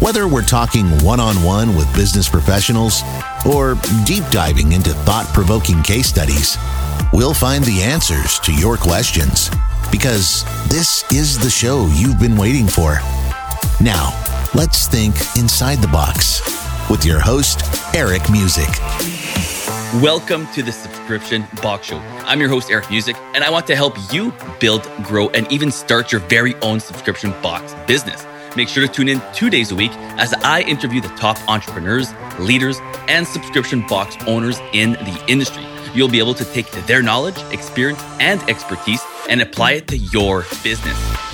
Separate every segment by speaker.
Speaker 1: Whether we're talking one on one with business professionals or deep diving into thought provoking case studies, we'll find the answers to your questions because this is the show you've been waiting for. Now, let's think inside the box with your host, Eric Musick.
Speaker 2: Welcome to the Subscription Box Show. I'm your host, Eric Musick, and I want to help you build, grow, and even start your very own subscription box business. Make sure to tune in two days a week as I interview the top entrepreneurs, leaders, and subscription box owners in the industry. You'll be able to take their knowledge, experience, and expertise and apply it to your business.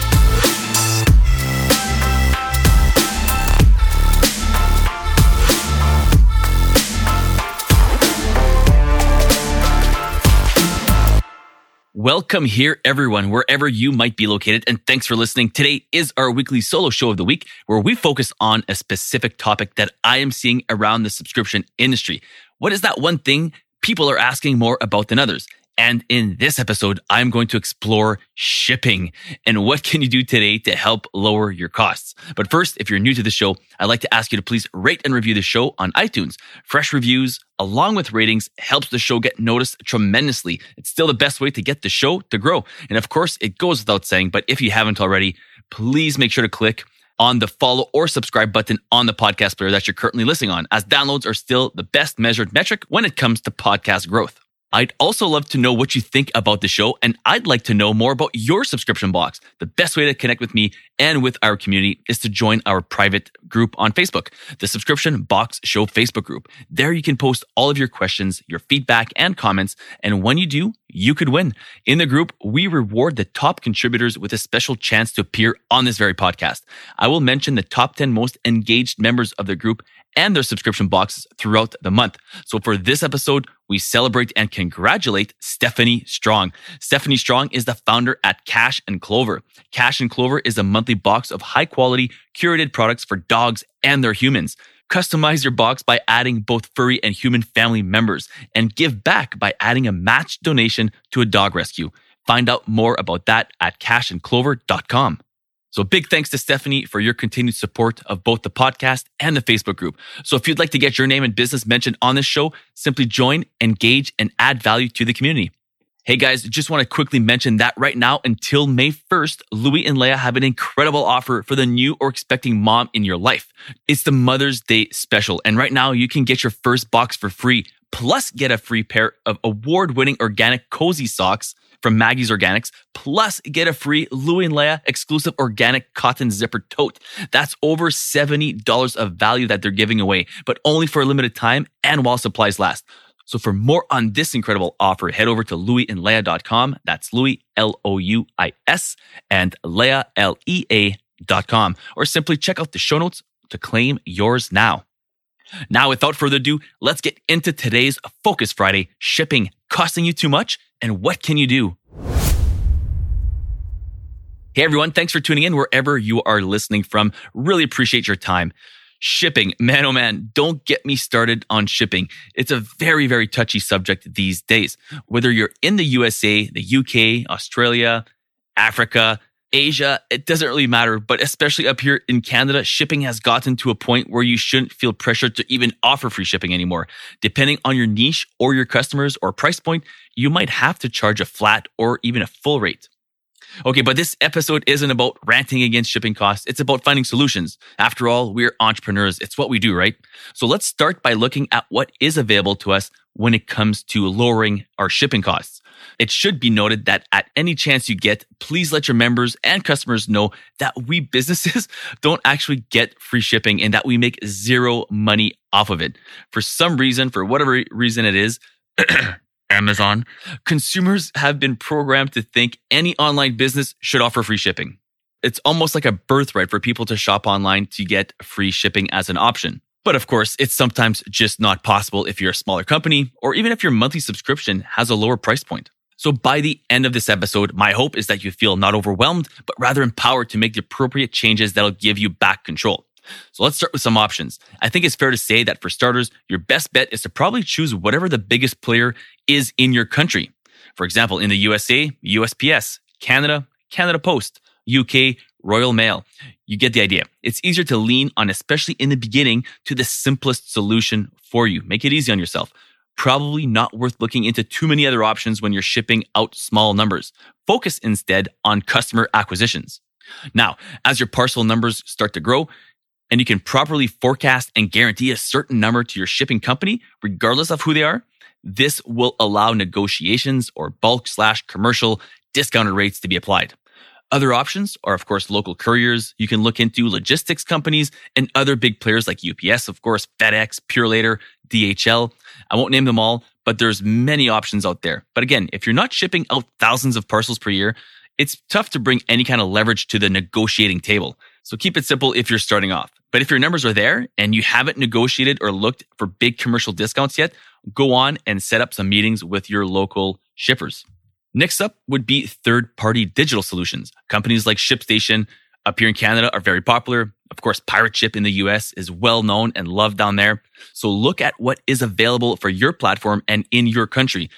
Speaker 2: Welcome here, everyone, wherever you might be located, and thanks for listening. Today is our weekly solo show of the week where we focus on a specific topic that I am seeing around the subscription industry. What is that one thing people are asking more about than others? And in this episode, I'm going to explore shipping and what can you do today to help lower your costs. But first, if you're new to the show, I'd like to ask you to please rate and review the show on iTunes. Fresh reviews along with ratings helps the show get noticed tremendously. It's still the best way to get the show to grow. And of course, it goes without saying, but if you haven't already, please make sure to click on the follow or subscribe button on the podcast player that you're currently listening on, as downloads are still the best measured metric when it comes to podcast growth. I'd also love to know what you think about the show, and I'd like to know more about your subscription box. The best way to connect with me and with our community is to join our private group on Facebook, the Subscription Box Show Facebook group. There you can post all of your questions, your feedback, and comments. And when you do, you could win. In the group, we reward the top contributors with a special chance to appear on this very podcast. I will mention the top 10 most engaged members of the group and their subscription boxes throughout the month. So for this episode, we celebrate and congratulate Stephanie Strong. Stephanie Strong is the founder at Cash and Clover. Cash and Clover is a monthly box of high quality curated products for dogs and their humans. Customize your box by adding both furry and human family members and give back by adding a matched donation to a dog rescue. Find out more about that at cashandclover.com. So big thanks to Stephanie for your continued support of both the podcast and the Facebook group. So if you'd like to get your name and business mentioned on this show, simply join, engage, and add value to the community. Hey guys, just want to quickly mention that right now until May 1st, Louis and Leia have an incredible offer for the new or expecting mom in your life. It's the Mother's Day special. And right now you can get your first box for free, plus get a free pair of award winning organic cozy socks from Maggie's Organics, plus get a free Louis and Leia exclusive organic cotton zipper tote. That's over $70 of value that they're giving away, but only for a limited time and while supplies last. So for more on this incredible offer, head over to louisandleia.com. That's Louis, L-O-U-I-S and Leia, L-E-A dot com, or simply check out the show notes to claim yours now. Now, without further ado, let's get into today's Focus Friday shipping costing you too much and what can you do? Hey everyone, thanks for tuning in wherever you are listening from. Really appreciate your time. Shipping, man, oh man, don't get me started on shipping. It's a very, very touchy subject these days. Whether you're in the USA, the UK, Australia, Africa, Asia, it doesn't really matter. But especially up here in Canada, shipping has gotten to a point where you shouldn't feel pressured to even offer free shipping anymore. Depending on your niche or your customers or price point, you might have to charge a flat or even a full rate. Okay, but this episode isn't about ranting against shipping costs. It's about finding solutions. After all, we're entrepreneurs. It's what we do, right? So let's start by looking at what is available to us when it comes to lowering our shipping costs. It should be noted that at any chance you get, please let your members and customers know that we businesses don't actually get free shipping and that we make zero money off of it. For some reason, for whatever reason it is, Amazon, consumers have been programmed to think any online business should offer free shipping. It's almost like a birthright for people to shop online to get free shipping as an option. But of course, it's sometimes just not possible if you're a smaller company or even if your monthly subscription has a lower price point. So by the end of this episode, my hope is that you feel not overwhelmed, but rather empowered to make the appropriate changes that'll give you back control. So let's start with some options. I think it's fair to say that for starters, your best bet is to probably choose whatever the biggest player is in your country. For example, in the USA, USPS, Canada, Canada Post, UK, Royal Mail. You get the idea. It's easier to lean on, especially in the beginning, to the simplest solution for you. Make it easy on yourself. Probably not worth looking into too many other options when you're shipping out small numbers. Focus instead on customer acquisitions. Now, as your parcel numbers start to grow, and you can properly forecast and guarantee a certain number to your shipping company, regardless of who they are, this will allow negotiations or bulk slash commercial discounted rates to be applied. Other options are, of course, local couriers. You can look into logistics companies and other big players like UPS, of course, FedEx, Purolator, DHL. I won't name them all, but there's many options out there. But again, if you're not shipping out thousands of parcels per year, it's tough to bring any kind of leverage to the negotiating table. So keep it simple if you're starting off. But if your numbers are there and you haven't negotiated or looked for big commercial discounts yet, go on and set up some meetings with your local shippers. Next up would be third party digital solutions. Companies like ShipStation up here in Canada are very popular. Of course, Pirate Ship in the US is well known and loved down there. So look at what is available for your platform and in your country.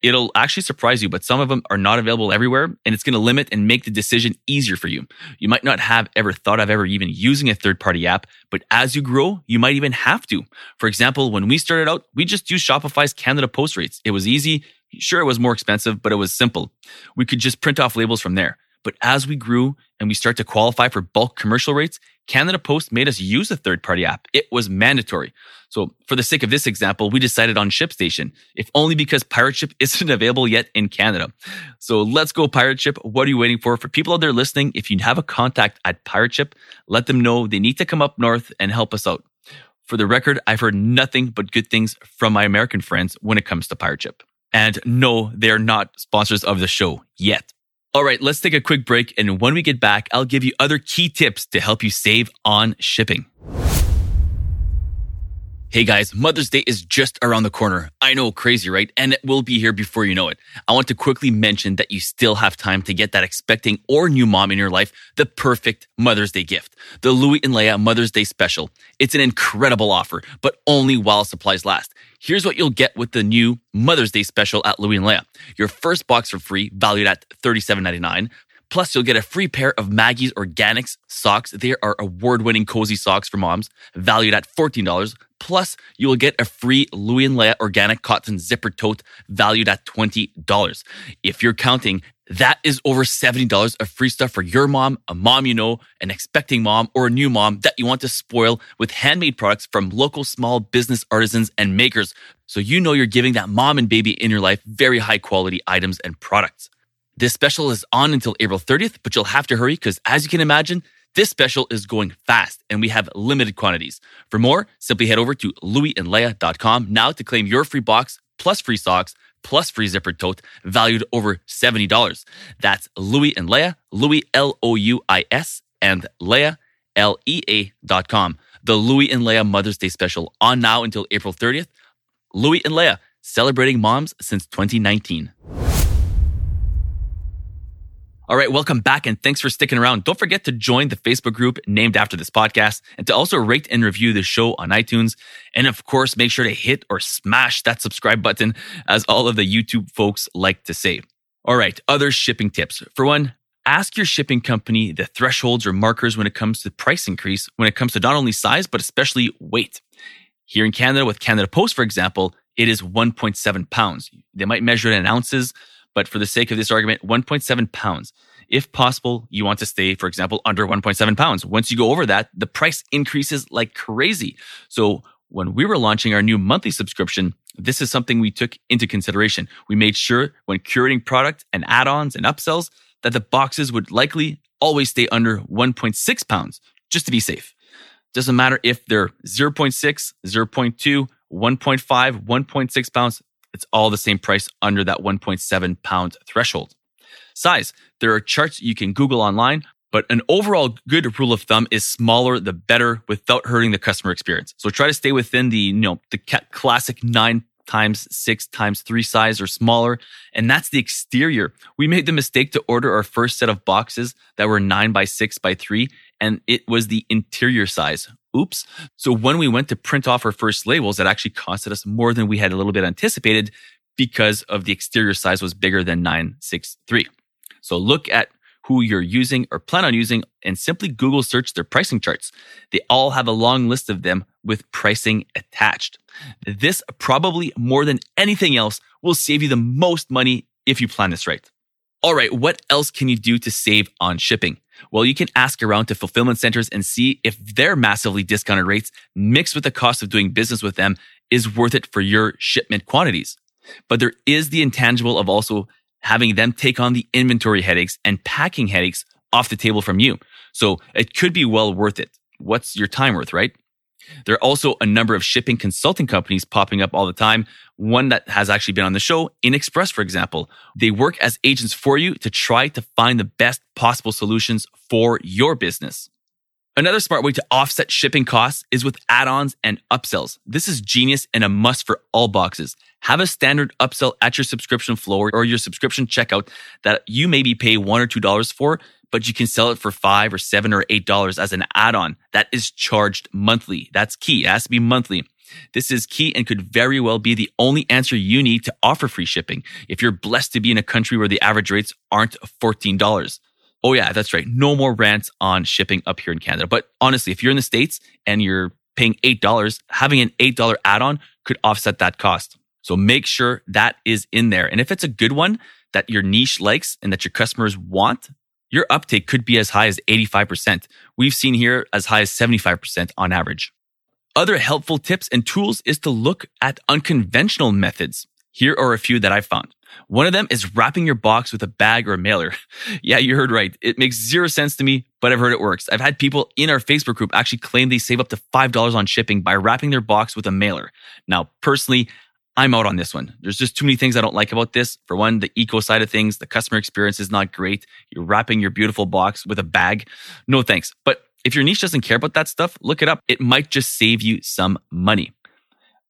Speaker 2: It'll actually surprise you, but some of them are not available everywhere and it's going to limit and make the decision easier for you. You might not have ever thought of ever even using a third party app, but as you grow, you might even have to. For example, when we started out, we just used Shopify's Canada Post rates. It was easy. Sure, it was more expensive, but it was simple. We could just print off labels from there. But as we grew and we start to qualify for bulk commercial rates, Canada Post made us use a third party app. It was mandatory. So for the sake of this example, we decided on ShipStation, if only because Pirate Ship isn't available yet in Canada. So let's go Pirate Ship. What are you waiting for? For people out there listening, if you have a contact at Pirate Ship, let them know they need to come up north and help us out. For the record, I've heard nothing but good things from my American friends when it comes to Pirate Ship. And no, they're not sponsors of the show yet. All right, let's take a quick break. And when we get back, I'll give you other key tips to help you save on shipping. Hey guys, Mother's Day is just around the corner. I know, crazy, right? And it will be here before you know it. I want to quickly mention that you still have time to get that expecting or new mom in your life the perfect Mother's Day gift. The Louis and Leia Mother's Day Special. It's an incredible offer, but only while supplies last. Here's what you'll get with the new Mother's Day Special at Louis and Leia. Your first box for free, valued at $37.99. Plus, you'll get a free pair of Maggie's Organics socks. They are award winning cozy socks for moms, valued at $14. Plus, you will get a free Louis and Leia organic cotton zipper tote valued at $20. If you're counting, that is over $70 of free stuff for your mom, a mom you know, an expecting mom, or a new mom that you want to spoil with handmade products from local small business artisans and makers. So you know you're giving that mom and baby in your life very high quality items and products. This special is on until April 30th, but you'll have to hurry because as you can imagine, this special is going fast and we have limited quantities. For more, simply head over to louisandleia.com now to claim your free box plus free socks plus free zipper tote valued over $70. That's Louis and Leia, Louis L O U I S and Leia L E A dot com. The Louis and Leia Mother's Day special on now until April 30th. Louis and Leia celebrating moms since 2019. All right, welcome back and thanks for sticking around. Don't forget to join the Facebook group named after this podcast and to also rate and review the show on iTunes. And of course, make sure to hit or smash that subscribe button as all of the YouTube folks like to say. All right, other shipping tips. For one, ask your shipping company the thresholds or markers when it comes to price increase, when it comes to not only size, but especially weight. Here in Canada with Canada Post, for example, it is 1.7 pounds. They might measure it in ounces but for the sake of this argument, 1.7 pounds. If possible, you want to stay, for example, under 1.7 pounds. Once you go over that, the price increases like crazy. So when we were launching our new monthly subscription, this is something we took into consideration. We made sure when curating product and add-ons and upsells that the boxes would likely always stay under 1.6 pounds just to be safe. Doesn't matter if they're 0.6, 0.2, 1.5, 1.6 pounds. It's all the same price under that 1.7 pound threshold. Size. There are charts you can Google online, But an overall good rule of thumb is smaller the better without hurting the customer experience. So try to stay within the, you know, the classic nine times six times three size or smaller. And that's the exterior. We made the mistake to order our first set of boxes that were nine by six by three, and it was the interior size. Oops. So when we went to print off our first labels, that actually costed us more than we had a little bit anticipated because of the exterior size was bigger than 963. So look at who you're using or plan on using and simply Google search their pricing charts. They all have a long list of them with pricing attached. This probably more than anything else will save you the most money if you plan this right. All right, what else can you do to save on shipping? Well, you can ask around to fulfillment centers and see if their massively discounted rates mixed with the cost of doing business with them is worth it for your shipment quantities. But there is the intangible of also having them take on the inventory headaches and packing headaches off the table from you. So it could be well worth it. What's your time worth, right? There are also a number of shipping consulting companies popping up all the time. One that has actually been on the show, InExpress, for example. They work as agents for you to try to find the best possible solutions for your business. Another smart way to offset shipping costs is with add-ons and upsells. This is genius and a must for all boxes. Have a standard upsell at your subscription floor or your subscription checkout that you maybe pay one or two dollars for, but you can sell it for five or seven or eight dollars as an add-on. That is charged monthly. That's key. It has to be monthly. This is key and could very well be the only answer you need to offer free shipping if you're blessed to be in a country where the average rates aren't $14. Oh yeah, that's right. No more rants on shipping up here in Canada. But honestly, if you're in the States and you're paying $8, having an $8 add-on could offset that cost. So make sure that is in there. And if it's a good one that your niche likes and that your customers want, your uptake could be as high as 85%. We've seen here as high as 75% on average. Other helpful tips and tools is to look at unconventional methods. Here are a few that I found. One of them is wrapping your box with a bag or a mailer. yeah, you heard right. It makes zero sense to me, but I've heard it works. I've had people in our Facebook group actually claim they save up to $5 on shipping by wrapping their box with a mailer. Now, personally, I'm out on this one. There's just too many things I don't like about this. For one, the eco side of things, the customer experience is not great. You're wrapping your beautiful box with a bag. No thanks. But if your niche doesn't care about that stuff, look it up. It might just save you some money.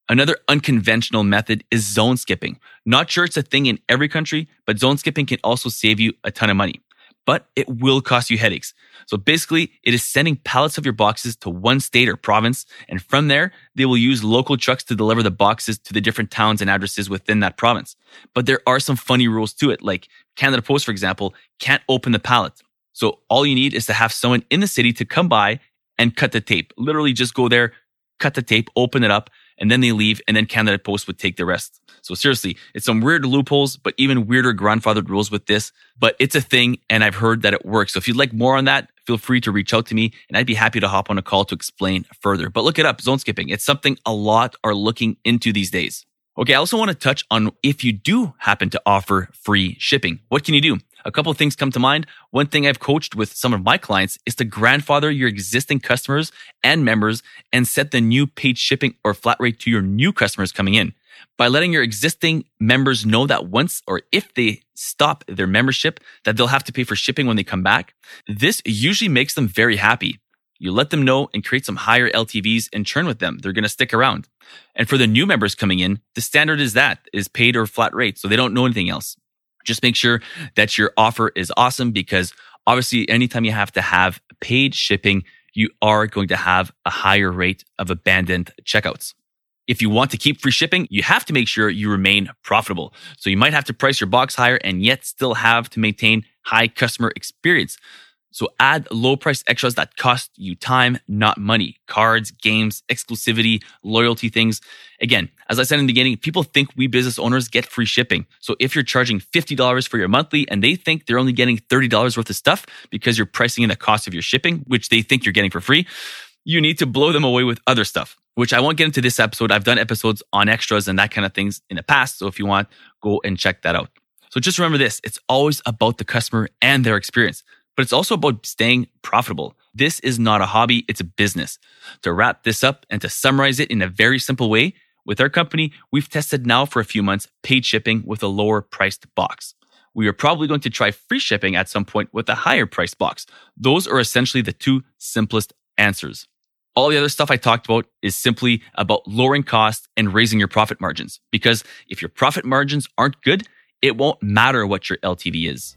Speaker 2: Another unconventional method is zone skipping. Not sure it's a thing in every country, but zone skipping can also save you a ton of money. But it will cost you headaches. So basically, it is sending pallets of your boxes to one state or province, and from there, they will use local trucks to deliver the boxes to the different towns and addresses within that province. But there are some funny rules to it, like Canada Post, for example, can't open the pallet. So all you need is to have someone in the city to come by and cut the tape. Literally just go there, cut the tape, open it up, and then they leave, and then Canada Post would take the rest. So seriously, it's some weird loopholes, but even weirder grandfathered rules with this. But it's a thing, and I've heard that it works. So if you'd like more on that, feel free to reach out to me, and I'd be happy to hop on a call to explain further. But look it up, zone skipping. It's something a lot are looking into these days. Okay, I also want to touch on if you do happen to offer free shipping, what can you do? A couple of things come to mind. One thing I've coached with some of my clients is to grandfather your existing customers and members and set the new paid shipping or flat rate to your new customers coming in. By letting your existing members know that once or if they stop their membership, that they'll have to pay for shipping when they come back. This usually makes them very happy. You let them know and create some higher LTVs and churn with them. They're going to stick around. And for the new members coming in, the standard is that is paid or flat rate. So they don't know anything else. Just make sure that your offer is awesome because obviously anytime you have to have paid shipping, you are going to have a higher rate of abandoned checkouts. If you want to keep free shipping, you have to make sure you remain profitable. So you might have to price your box higher and yet still have to maintain high customer experience. So add low price extras that cost you time, not money. Cards, games, exclusivity, loyalty things. Again, as I said in the beginning, people think we business owners get free shipping. So if you're charging $50 for your monthly and they think they're only getting $30 worth of stuff because you're pricing in the cost of your shipping, which they think you're getting for free, you need to blow them away with other stuff, which I won't get into this episode. I've done episodes on extras and that kind of things in the past. So if you want, go and check that out. So just remember this. It's always about the customer and their experience but it's also about staying profitable. This is not a hobby, it's a business. To wrap this up and to summarize it in a very simple way, with our company, we've tested now for a few months paid shipping with a lower priced box. we are probably going to try free shipping at some point with a higher priced box. Those are essentially the two simplest answers. All the other stuff I talked about is simply about lowering costs and raising your profit margins. Because if your profit margins aren't good, it won't matter what your LTV is.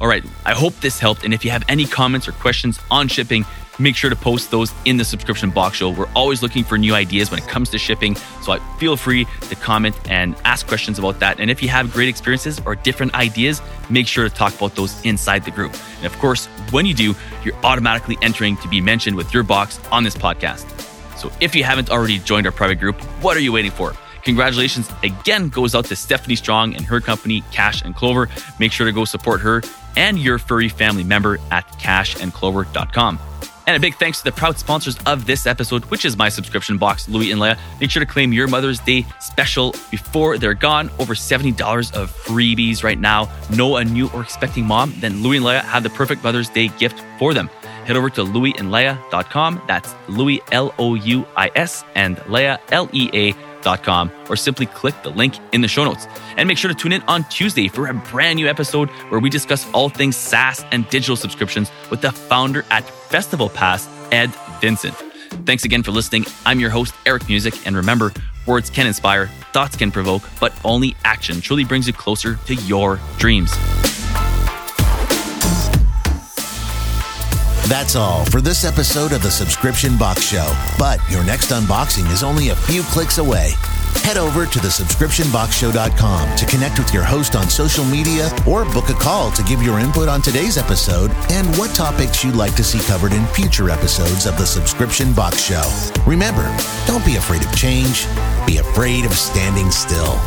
Speaker 2: All right, I hope this helped. And if you have any comments or questions on shipping, make sure to post those in the subscription box show. We're always looking for new ideas when it comes to shipping. So feel free to comment and ask questions about that. And if you have great experiences or different ideas, make sure to talk about those inside the group. And of course, when you do, you're automatically entering to be mentioned with your box on this podcast. So if you haven't already joined our private group, what are you waiting for? Congratulations again goes out to Stephanie Strong and her company, Cash and Clover. Make sure to go support her and your furry family member at cashandclover.com. And a big thanks to the proud sponsors of this episode, which is my subscription box, Louis and Leia. Make sure to claim your Mother's Day special before they're gone. Over $70 of freebies right now. Know a new or expecting mom? Then Louis and Leia have the perfect Mother's Day gift for them. Head over to louisandleia.com. That's Louis, L O U I S, and Leia, L E A or simply click the link in the show notes. And make sure to tune in on Tuesday for a brand new episode where we discuss all things SaaS and digital subscriptions with the founder at Festival Pass, Ed Vincent. Thanks again for listening. I'm your host, Eric Musick, and remember, words can inspire, thoughts can provoke, but only action truly brings you closer to your dreams.
Speaker 1: That's all for this episode of the Subscription Box Show. But your next unboxing is only a few clicks away. Head over to thesubscriptionboxshow.com to connect with your host on social media or book a call to give your input on today's episode and what topics you'd like to see covered in future episodes of the Subscription Box Show. Remember, don't be afraid of change, be afraid of standing still.